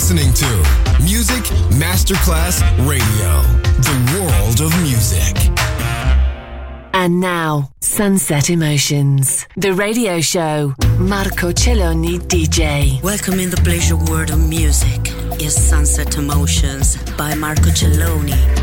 listening to Music Masterclass Radio, the world of music. And now, Sunset Emotions, the radio show. Marco Celloni DJ. Welcome in the pleasure world of music is Sunset Emotions by Marco Celloni.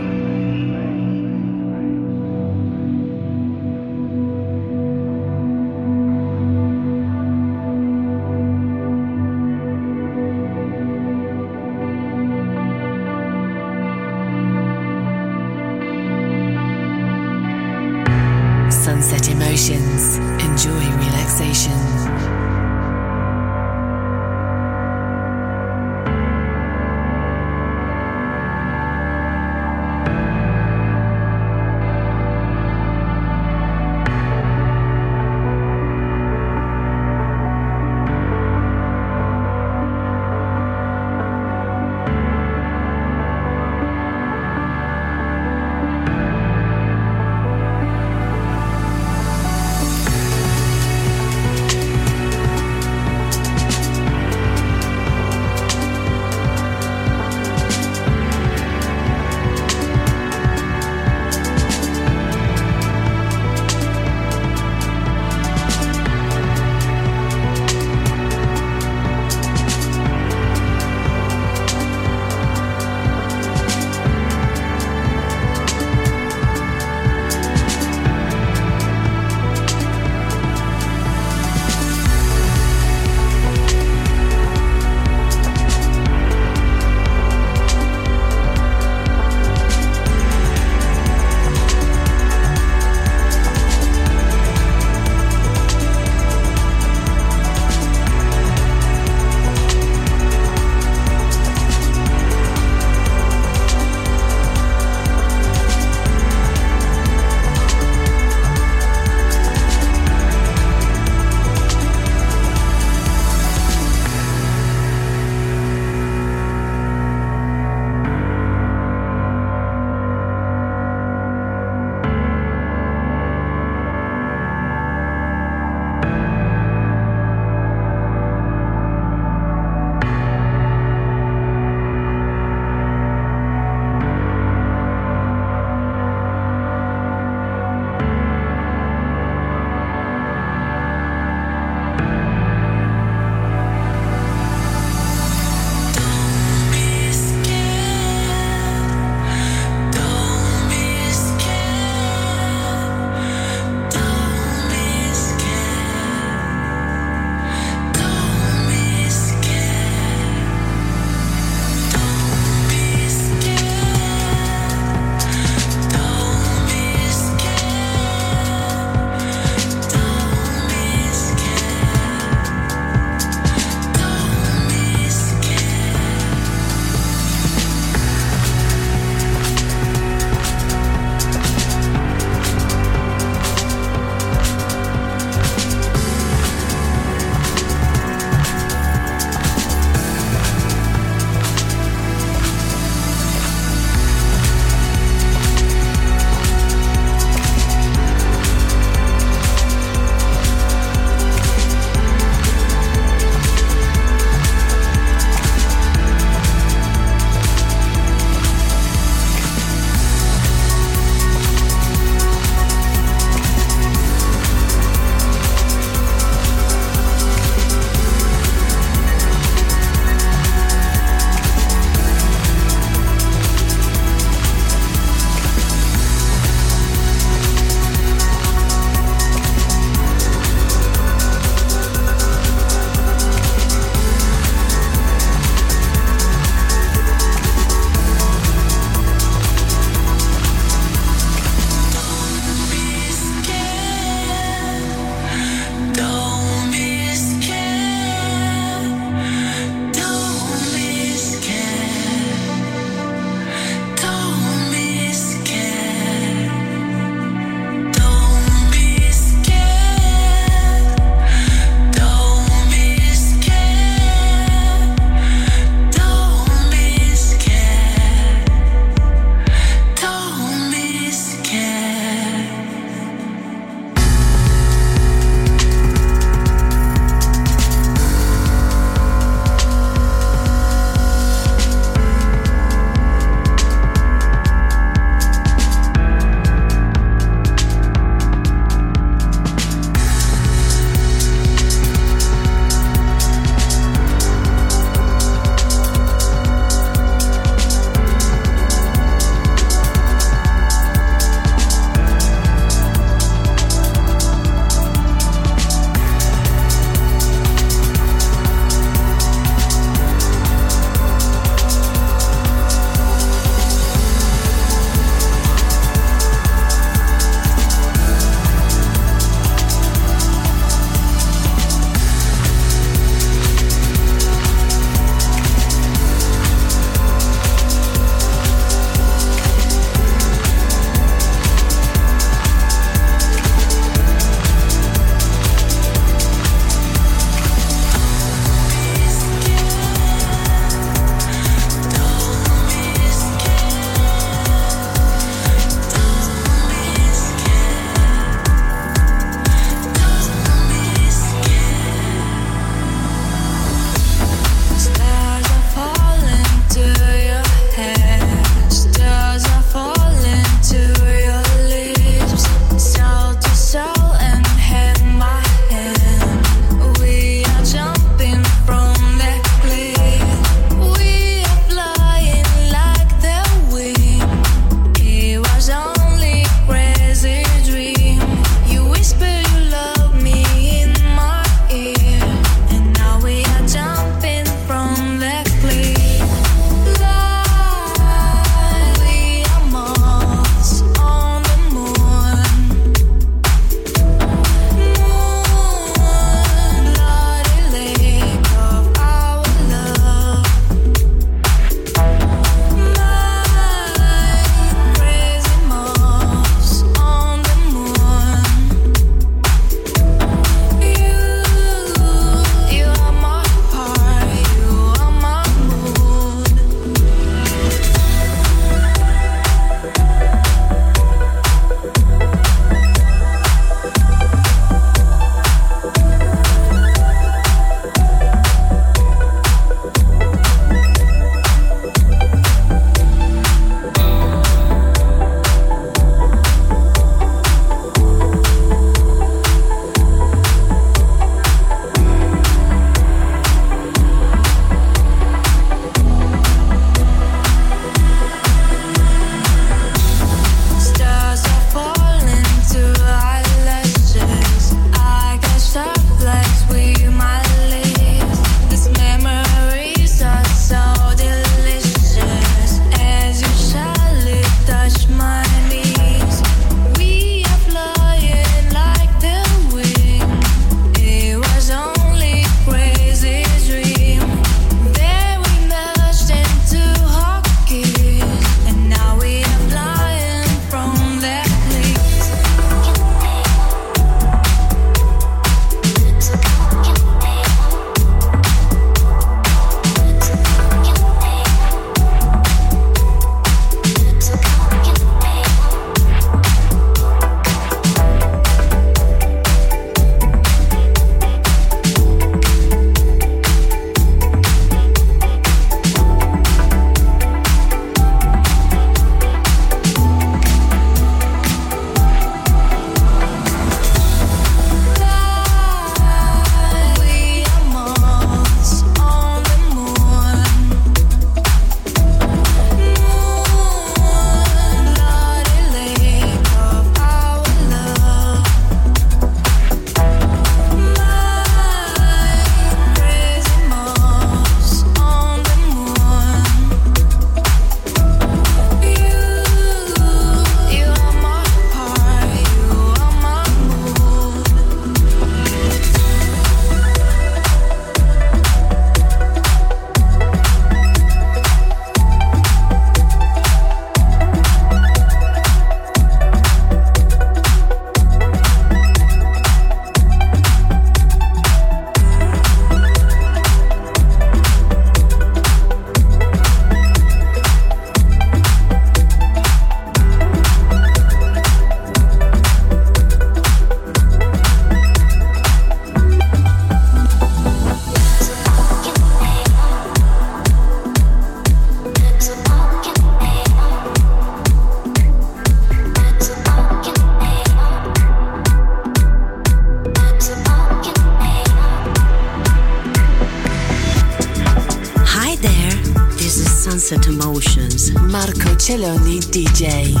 DJ.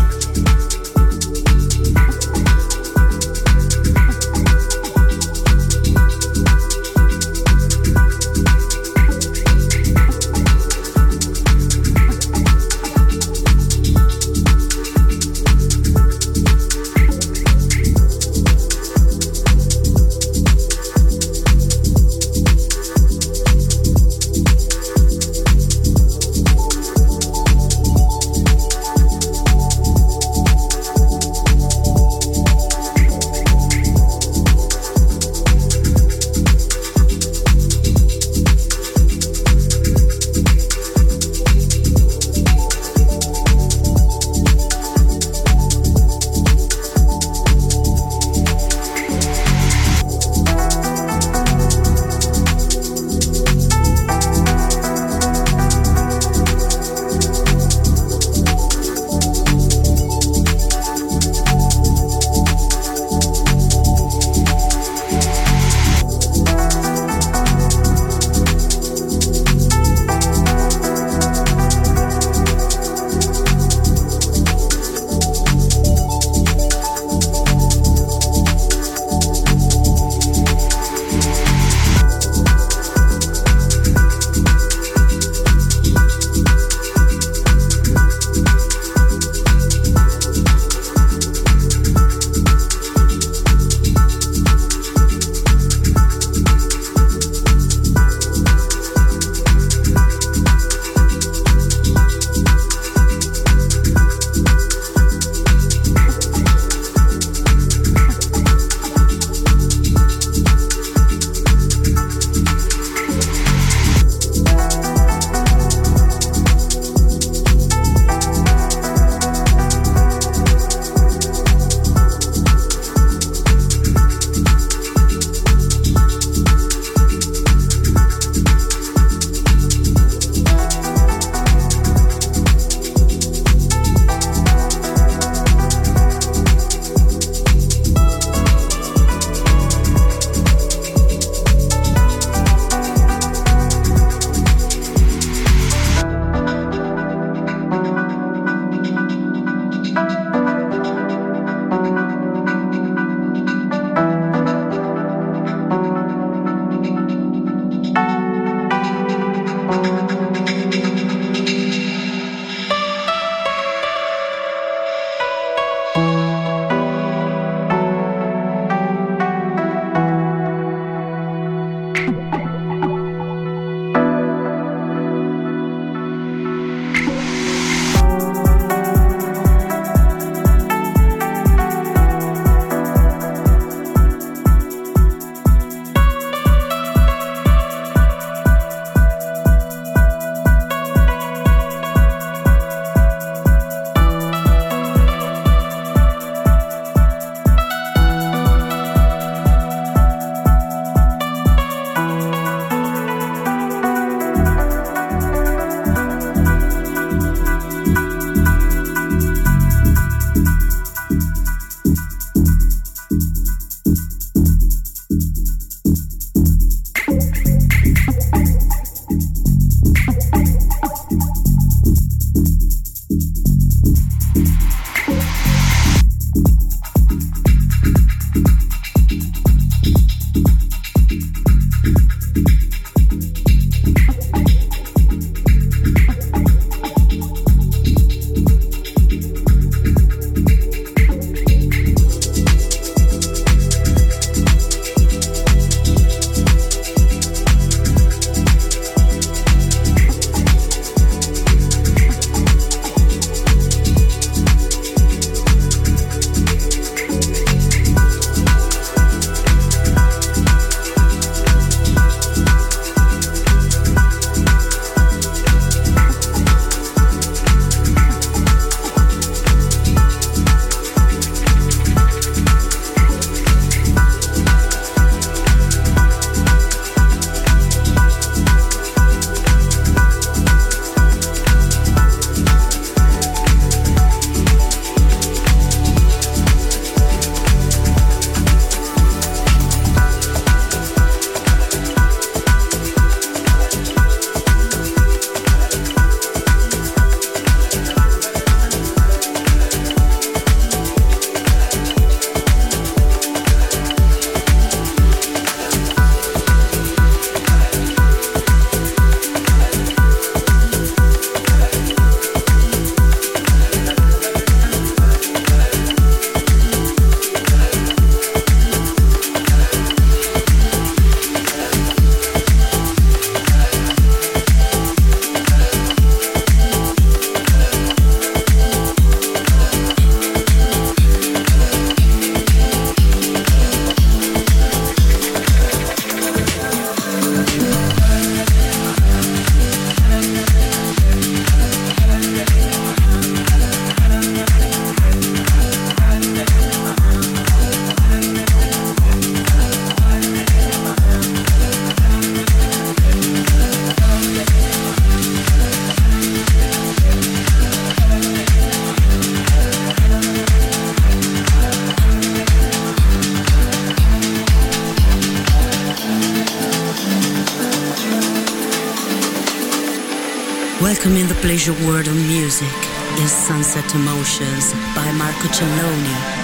Pleasure world of music is Sunset Emotions by Marco Celloni.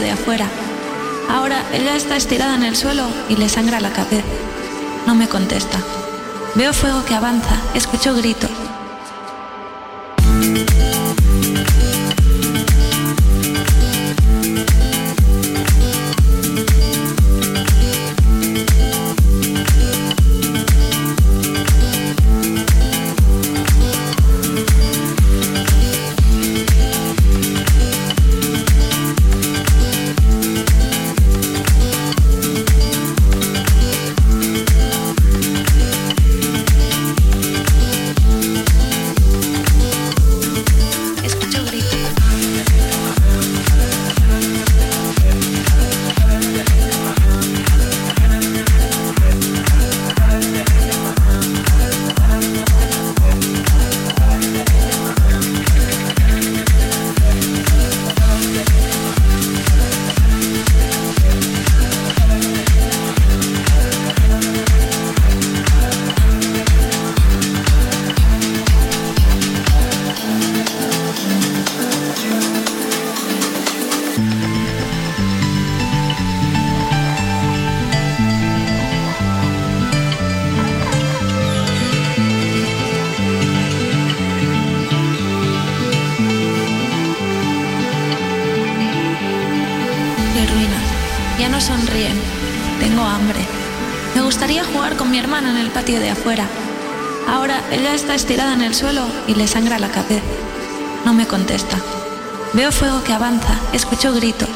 De afuera. Ahora ella está estirada en el suelo y le sangra la cabeza. No me contesta. Veo fuego que avanza, escucho gritos. El suelo y le sangra la cabeza. No me contesta. Veo fuego que avanza, escucho gritos.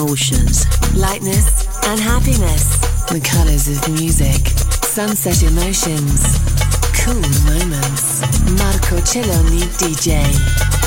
Emotions, lightness, and happiness. The colors of music. Sunset Emotions. Cool moments. Marco Celloni DJ.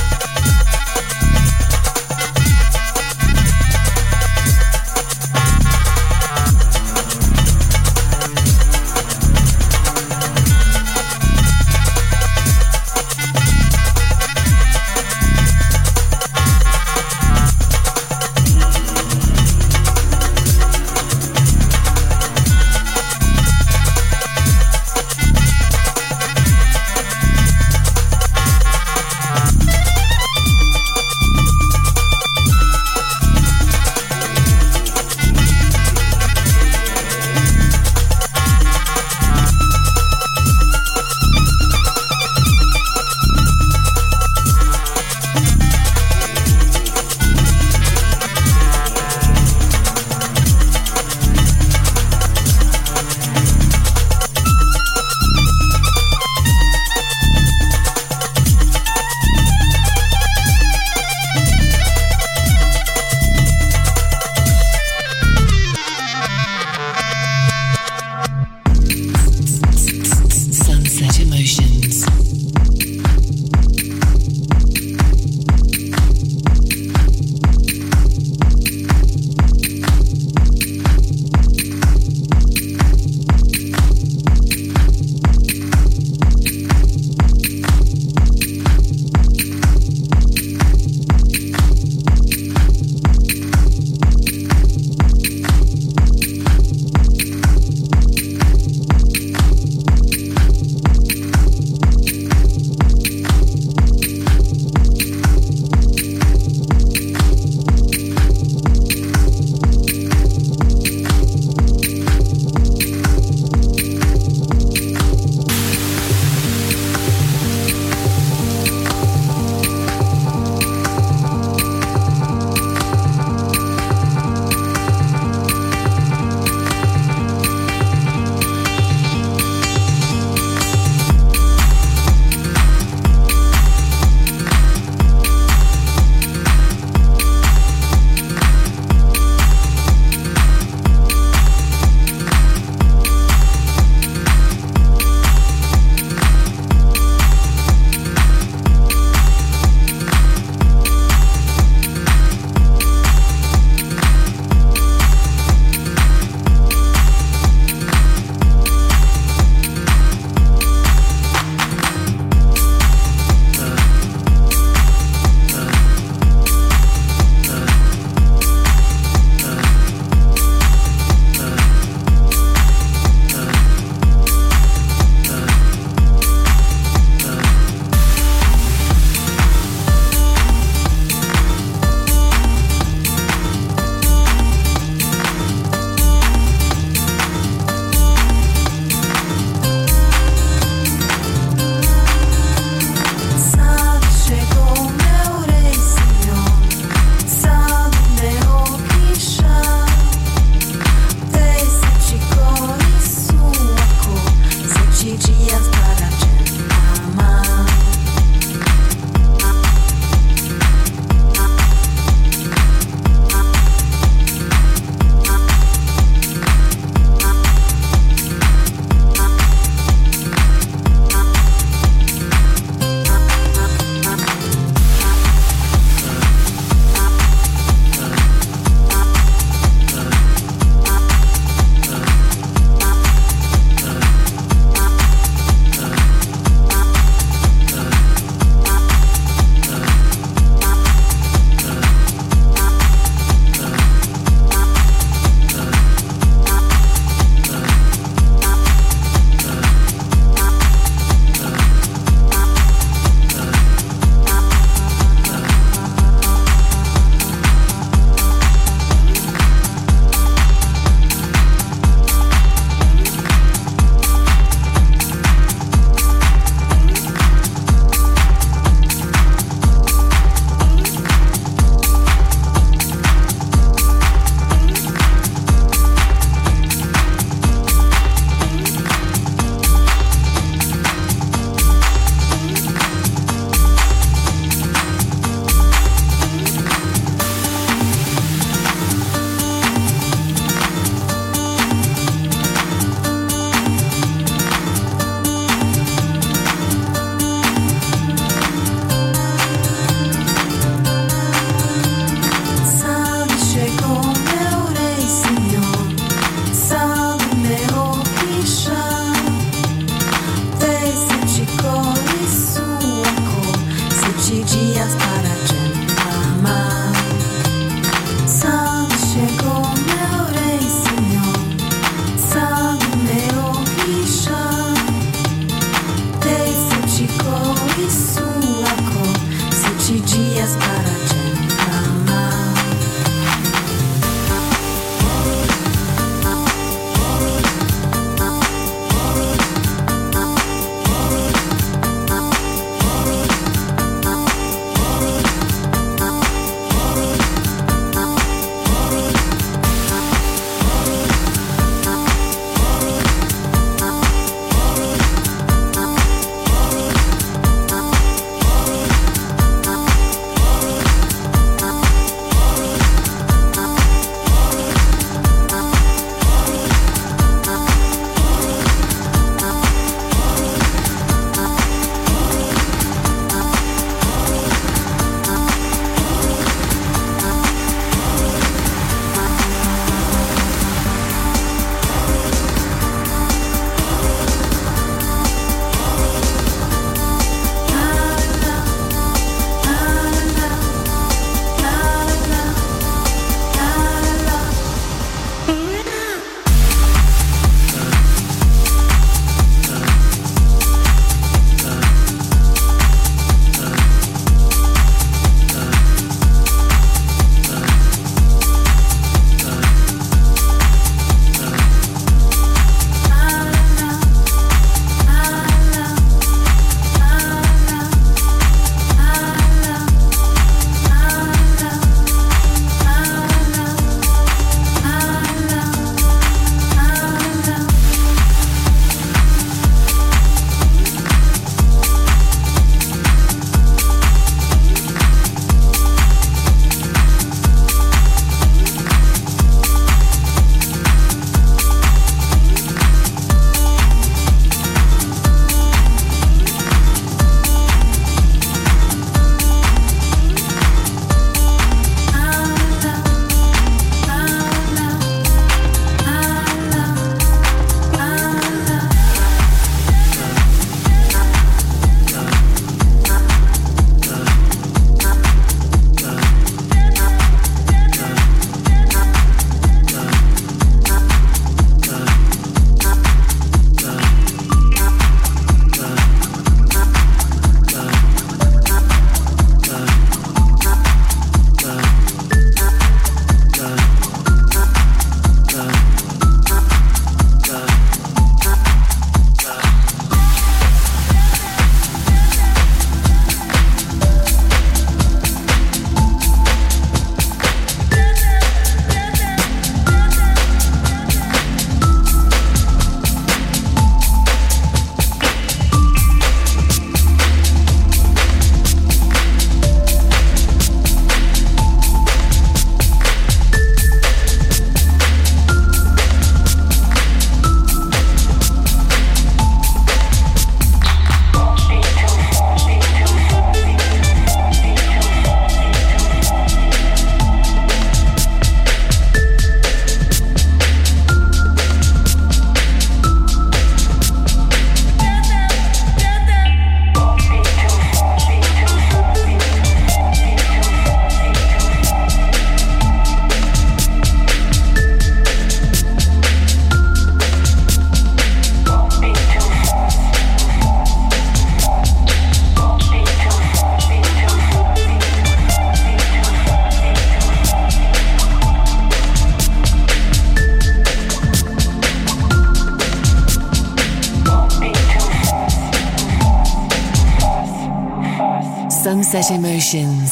Sunset Emotions.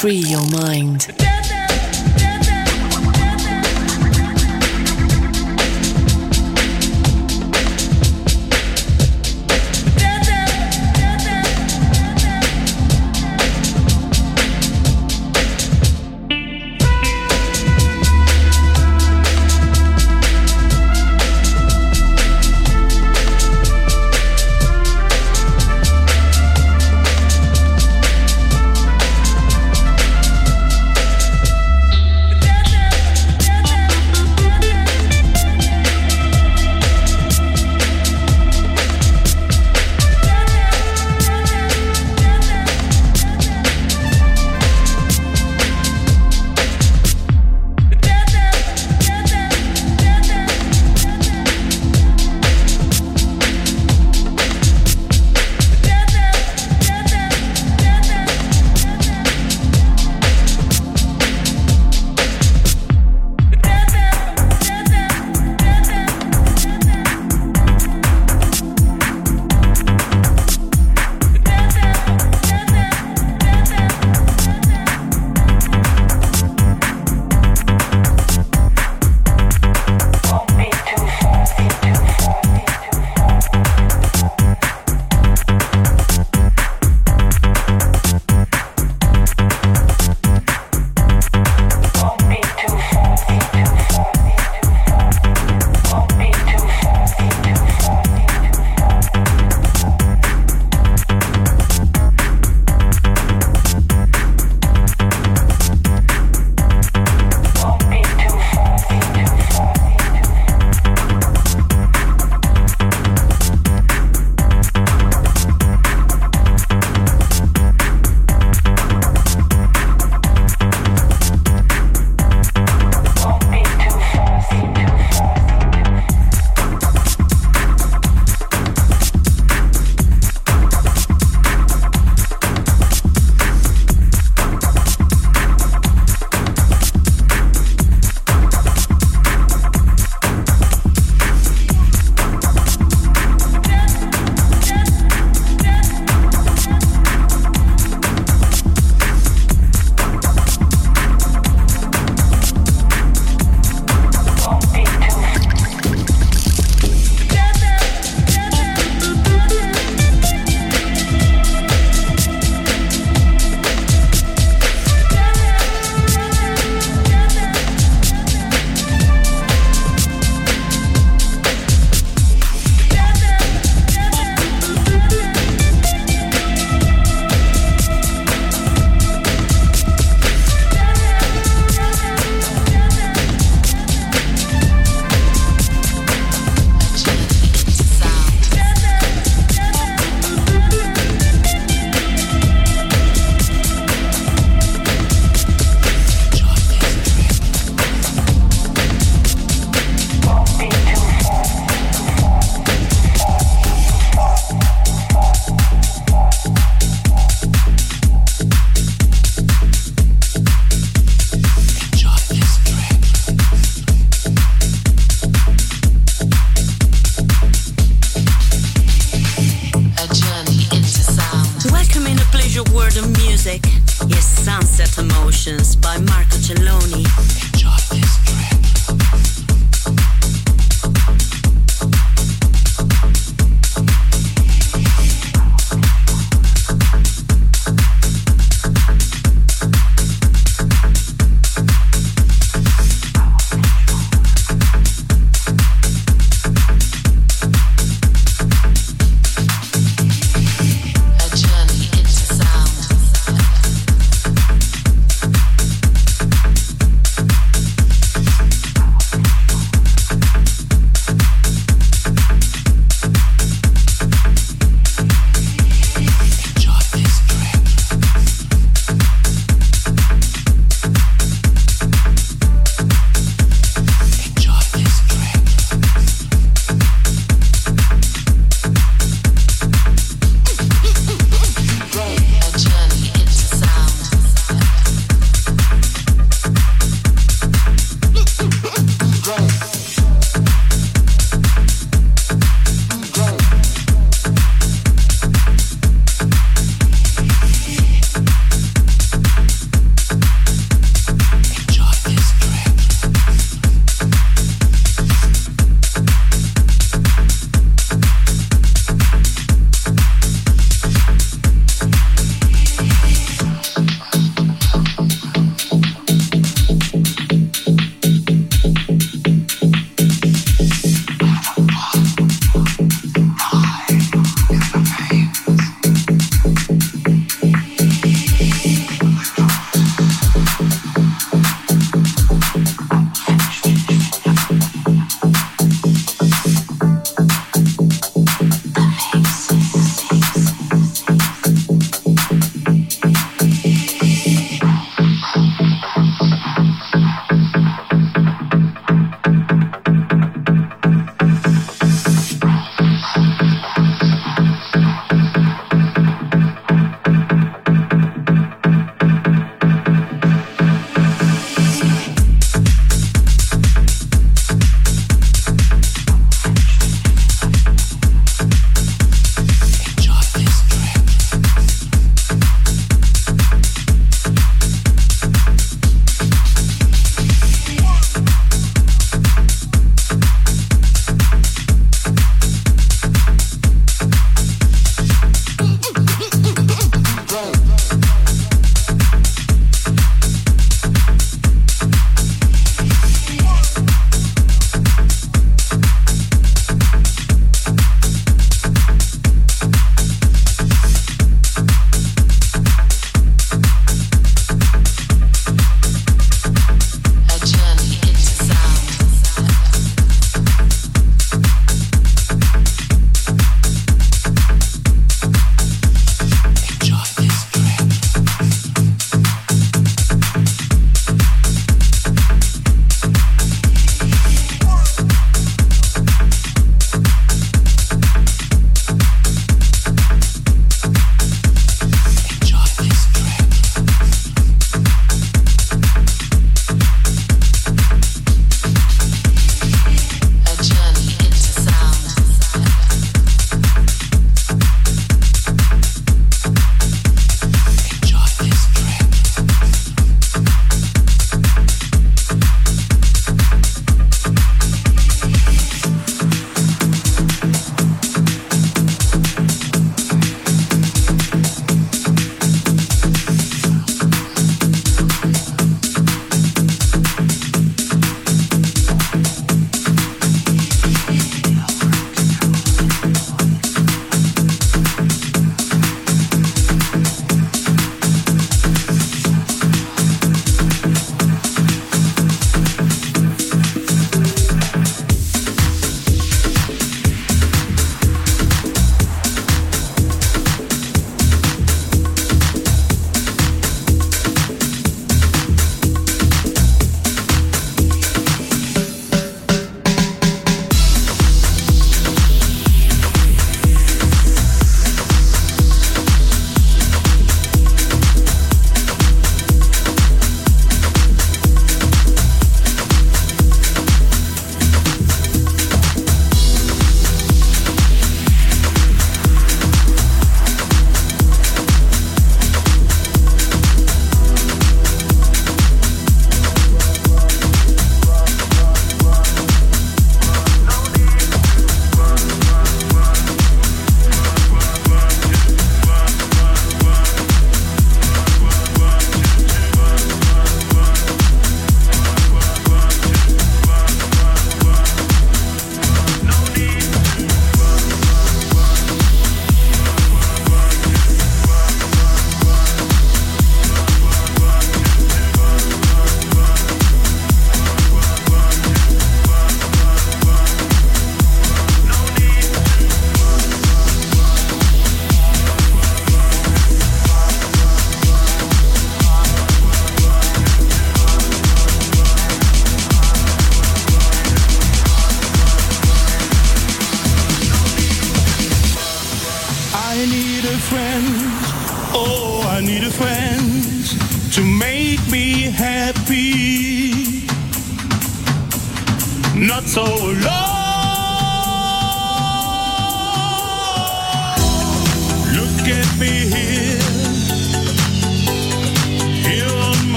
Free your mind.